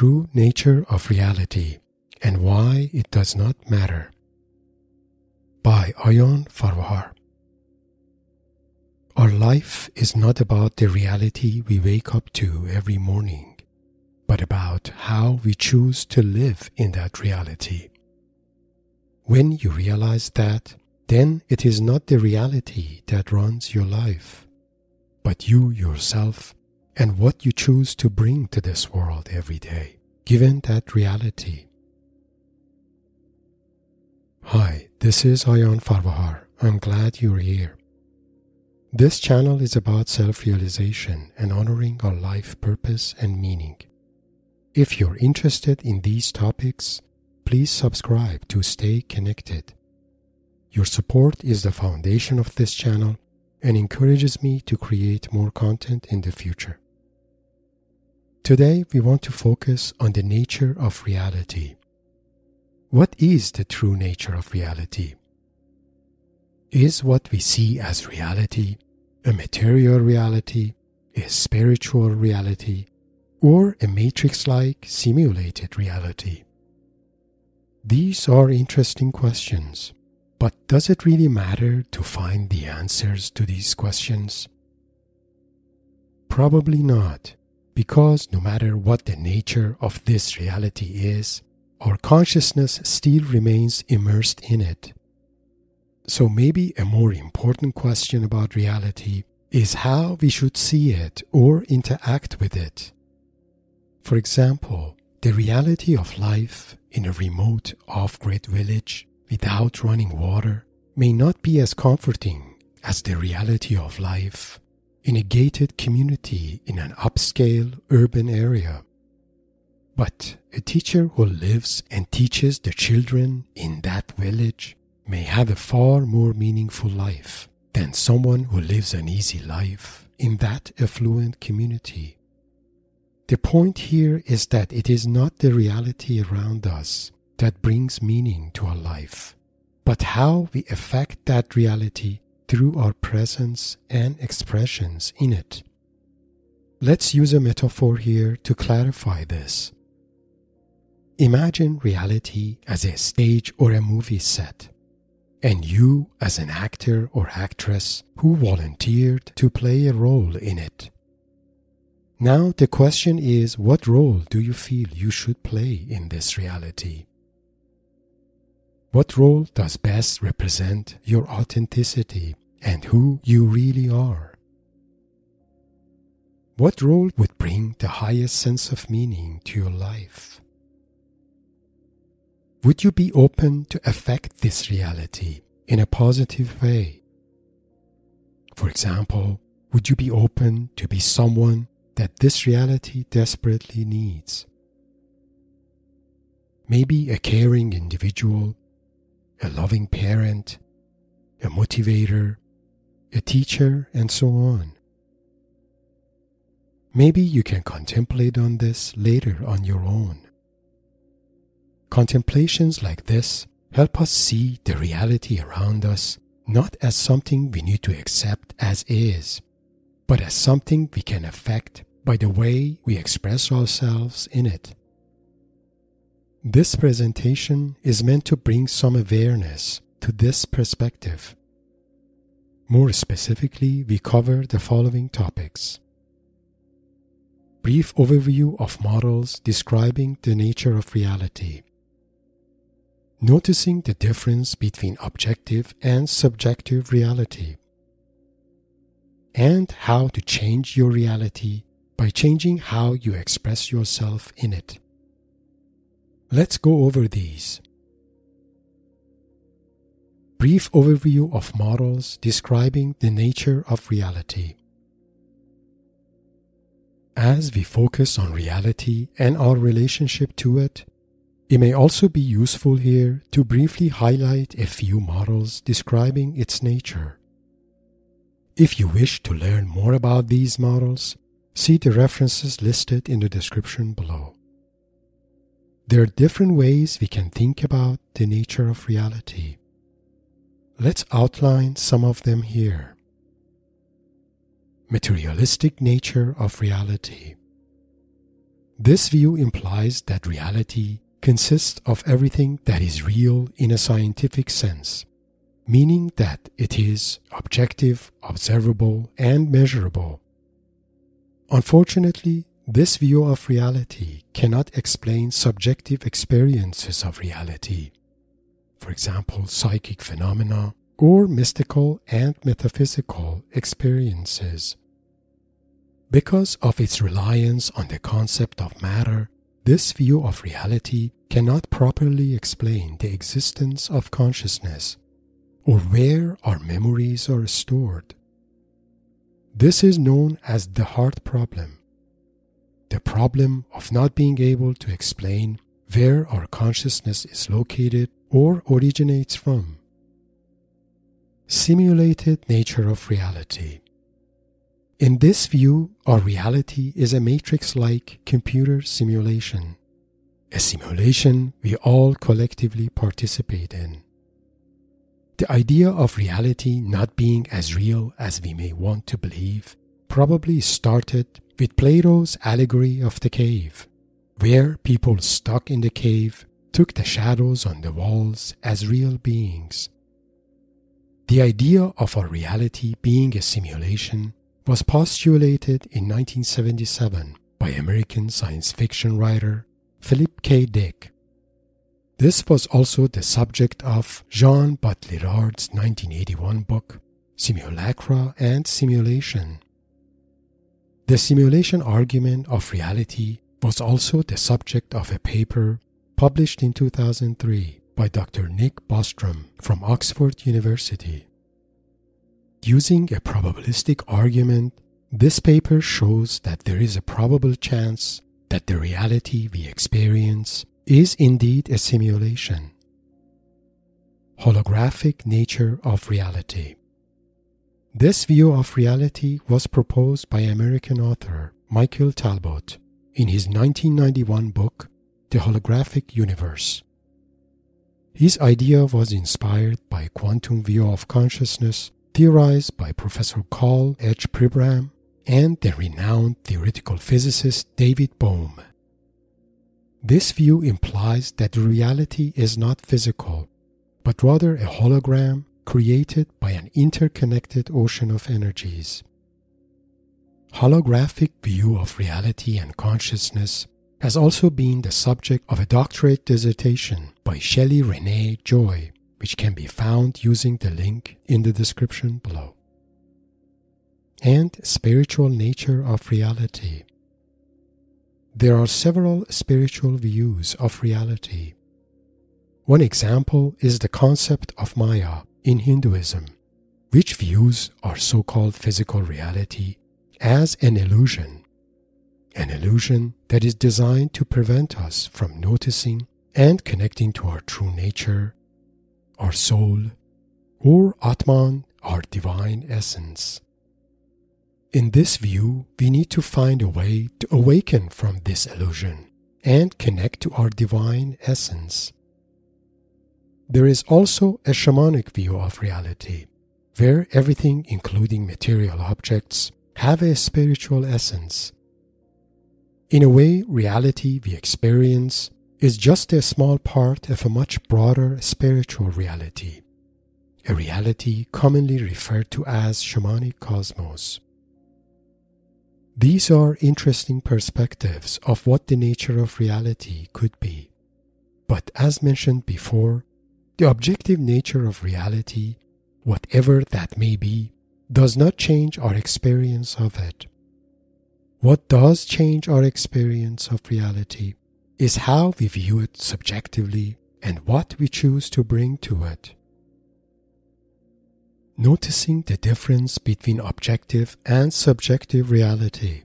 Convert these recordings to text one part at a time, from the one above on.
True Nature of Reality and Why It Does Not Matter by Ayan Farwahar. Our life is not about the reality we wake up to every morning, but about how we choose to live in that reality. When you realize that, then it is not the reality that runs your life, but you yourself and what you choose to bring to this world every day, given that reality. Hi, this is Ayan Farvahar. I'm glad you're here. This channel is about self realization and honoring our life purpose and meaning. If you're interested in these topics, please subscribe to stay connected. Your support is the foundation of this channel and encourages me to create more content in the future. Today, we want to focus on the nature of reality. What is the true nature of reality? Is what we see as reality a material reality, a spiritual reality, or a matrix like simulated reality? These are interesting questions, but does it really matter to find the answers to these questions? Probably not because no matter what the nature of this reality is, our consciousness still remains immersed in it. So maybe a more important question about reality is how we should see it or interact with it. For example, the reality of life in a remote off grid village without running water may not be as comforting as the reality of life in a gated community in an upscale urban area. But a teacher who lives and teaches the children in that village may have a far more meaningful life than someone who lives an easy life in that affluent community. The point here is that it is not the reality around us that brings meaning to our life, but how we affect that reality through our presence and expressions in it. Let's use a metaphor here to clarify this. Imagine reality as a stage or a movie set, and you as an actor or actress who volunteered to play a role in it. Now the question is what role do you feel you should play in this reality? What role does best represent your authenticity and who you really are? What role would bring the highest sense of meaning to your life? Would you be open to affect this reality in a positive way? For example, would you be open to be someone that this reality desperately needs? Maybe a caring individual a loving parent, a motivator, a teacher, and so on. Maybe you can contemplate on this later on your own. Contemplations like this help us see the reality around us not as something we need to accept as is, but as something we can affect by the way we express ourselves in it. This presentation is meant to bring some awareness to this perspective. More specifically, we cover the following topics. Brief overview of models describing the nature of reality. Noticing the difference between objective and subjective reality. And how to change your reality by changing how you express yourself in it. Let's go over these. Brief overview of models describing the nature of reality. As we focus on reality and our relationship to it, it may also be useful here to briefly highlight a few models describing its nature. If you wish to learn more about these models, see the references listed in the description below. There are different ways we can think about the nature of reality. Let's outline some of them here. Materialistic nature of reality. This view implies that reality consists of everything that is real in a scientific sense, meaning that it is objective, observable, and measurable. Unfortunately, this view of reality cannot explain subjective experiences of reality, for example, psychic phenomena or mystical and metaphysical experiences. Because of its reliance on the concept of matter, this view of reality cannot properly explain the existence of consciousness or where our memories are stored. This is known as the hard problem, the problem of not being able to explain where our consciousness is located or originates from. Simulated nature of reality. In this view, our reality is a matrix like computer simulation, a simulation we all collectively participate in. The idea of reality not being as real as we may want to believe probably started with Plato's allegory of the cave, where people stuck in the cave took the shadows on the walls as real beings. The idea of our reality being a simulation was postulated in 1977 by American science fiction writer Philip K. Dick. This was also the subject of Jean Baudrillard's 1981 book, Simulacra and Simulation. The simulation argument of reality was also the subject of a paper published in 2003 by Dr. Nick Bostrom from Oxford University. Using a probabilistic argument, this paper shows that there is a probable chance that the reality we experience is indeed a simulation. Holographic nature of reality. This view of reality was proposed by American author Michael Talbot in his 1991 book, The Holographic Universe. His idea was inspired by a quantum view of consciousness theorized by Professor Karl H. Pribram and the renowned theoretical physicist David Bohm. This view implies that reality is not physical, but rather a hologram created by an interconnected ocean of energies. Holographic view of reality and consciousness has also been the subject of a doctorate dissertation by Shelley Renee Joy which can be found using the link in the description below. And spiritual nature of reality. There are several spiritual views of reality. One example is the concept of Maya in Hinduism, which views our so called physical reality as an illusion, an illusion that is designed to prevent us from noticing and connecting to our true nature our soul, or Atman, our divine essence. In this view, we need to find a way to awaken from this illusion and connect to our divine essence. There is also a shamanic view of reality, where everything, including material objects, have a spiritual essence. In a way, reality we experience is just a small part of a much broader spiritual reality, a reality commonly referred to as shamanic cosmos. These are interesting perspectives of what the nature of reality could be. But as mentioned before, the objective nature of reality, whatever that may be, does not change our experience of it. What does change our experience of reality is how we view it subjectively and what we choose to bring to it. Noticing the difference between objective and subjective reality.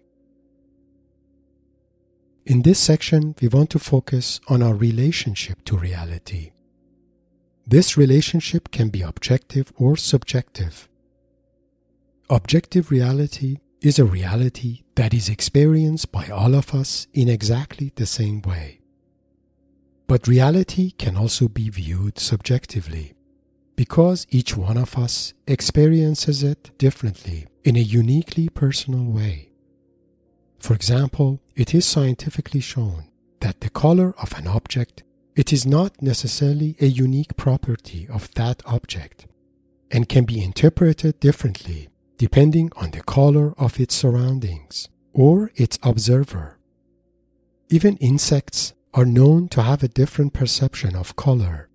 In this section, we want to focus on our relationship to reality. This relationship can be objective or subjective. Objective reality is a reality that is experienced by all of us in exactly the same way. But reality can also be viewed subjectively because each one of us experiences it differently in a uniquely personal way. For example, it is scientifically shown that the color of an object it is not necessarily a unique property of that object and can be interpreted differently depending on the color of its surroundings or its observer. Even insects are known to have a different perception of color.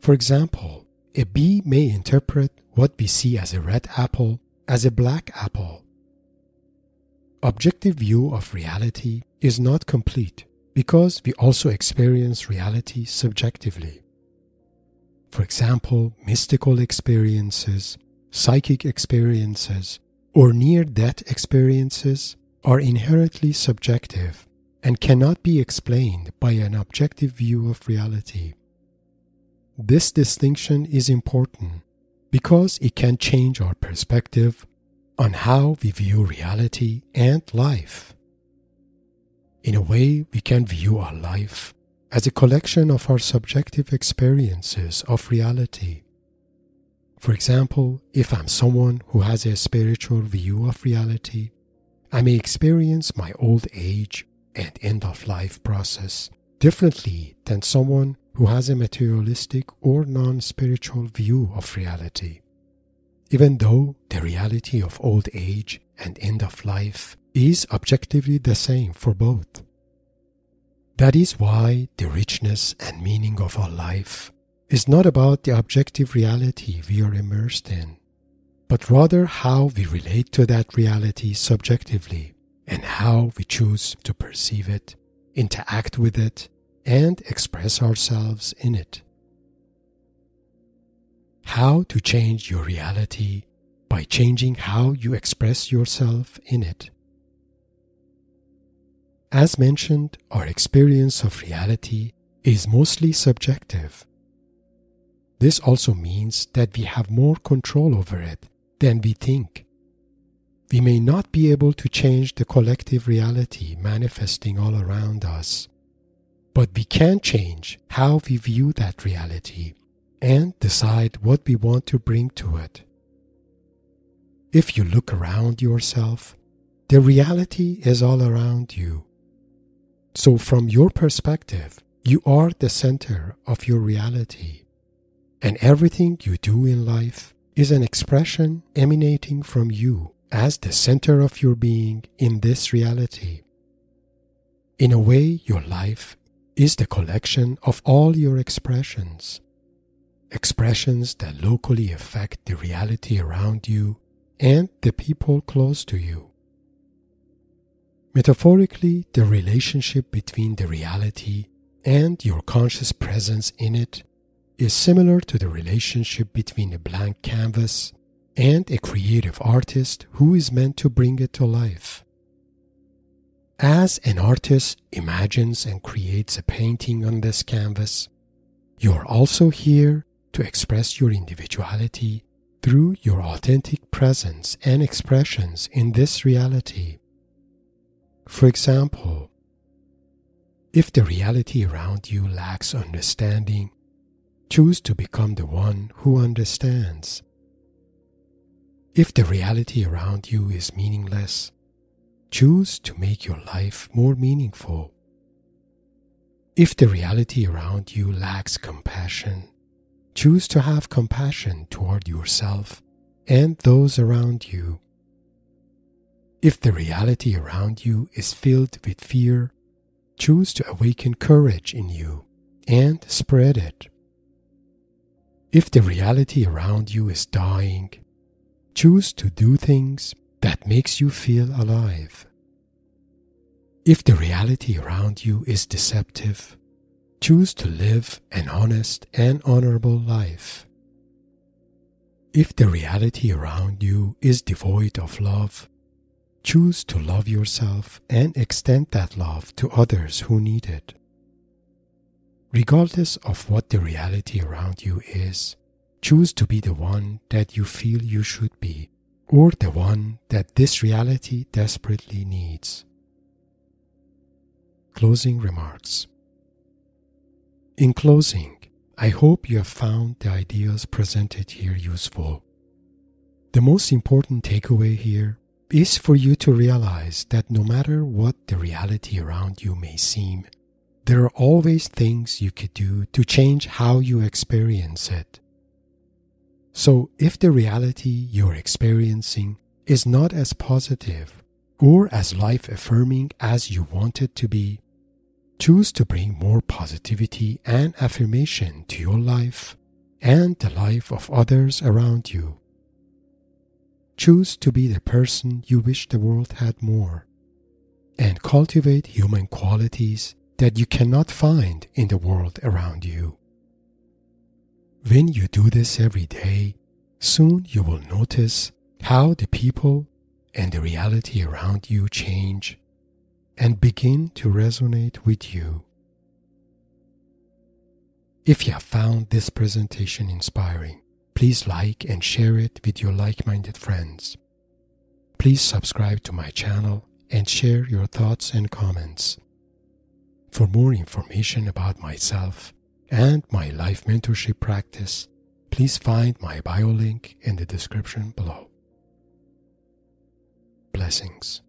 For example, a bee may interpret what we see as a red apple as a black apple. Objective view of reality is not complete because we also experience reality subjectively. For example, mystical experiences, psychic experiences, or near death experiences are inherently subjective and cannot be explained by an objective view of reality. This distinction is important because it can change our perspective on how we view reality and life. In a way, we can view our life as a collection of our subjective experiences of reality. For example, if I'm someone who has a spiritual view of reality, I may experience my old age and end of life process differently than someone who has a materialistic or non spiritual view of reality. Even though the reality of old age and end of life is objectively the same for both. That is why the richness and meaning of our life is not about the objective reality we are immersed in, but rather how we relate to that reality subjectively and how we choose to perceive it, interact with it, and express ourselves in it. How to change your reality by changing how you express yourself in it. As mentioned, our experience of reality is mostly subjective. This also means that we have more control over it than we think. We may not be able to change the collective reality manifesting all around us, but we can change how we view that reality and decide what we want to bring to it. If you look around yourself, the reality is all around you. So, from your perspective, you are the center of your reality. And everything you do in life is an expression emanating from you as the center of your being in this reality. In a way, your life is the collection of all your expressions. Expressions that locally affect the reality around you and the people close to you. Metaphorically, the relationship between the reality and your conscious presence in it is similar to the relationship between a blank canvas and a creative artist who is meant to bring it to life. As an artist imagines and creates a painting on this canvas, you are also here to express your individuality through your authentic presence and expressions in this reality. For example, if the reality around you lacks understanding, choose to become the one who understands. If the reality around you is meaningless, choose to make your life more meaningful. If the reality around you lacks compassion, choose to have compassion toward yourself and those around you. If the reality around you is filled with fear, choose to awaken courage in you and spread it. If the reality around you is dying, choose to do things that makes you feel alive. If the reality around you is deceptive, choose to live an honest and honorable life. If the reality around you is devoid of love, Choose to love yourself and extend that love to others who need it. Regardless of what the reality around you is, choose to be the one that you feel you should be, or the one that this reality desperately needs. Closing remarks. In closing, I hope you have found the ideas presented here useful. The most important takeaway here is for you to realize that no matter what the reality around you may seem, there are always things you could do to change how you experience it. So, if the reality you're experiencing is not as positive or as life affirming as you want it to be, choose to bring more positivity and affirmation to your life and the life of others around you. Choose to be the person you wish the world had more and cultivate human qualities that you cannot find in the world around you. When you do this every day, soon you will notice how the people and the reality around you change and begin to resonate with you. If you have found this presentation inspiring, please like and share it with your like minded friends. Please subscribe to my channel and share your thoughts and comments. For more information about myself and my life mentorship practice, please find my bio link in the description below. Blessings.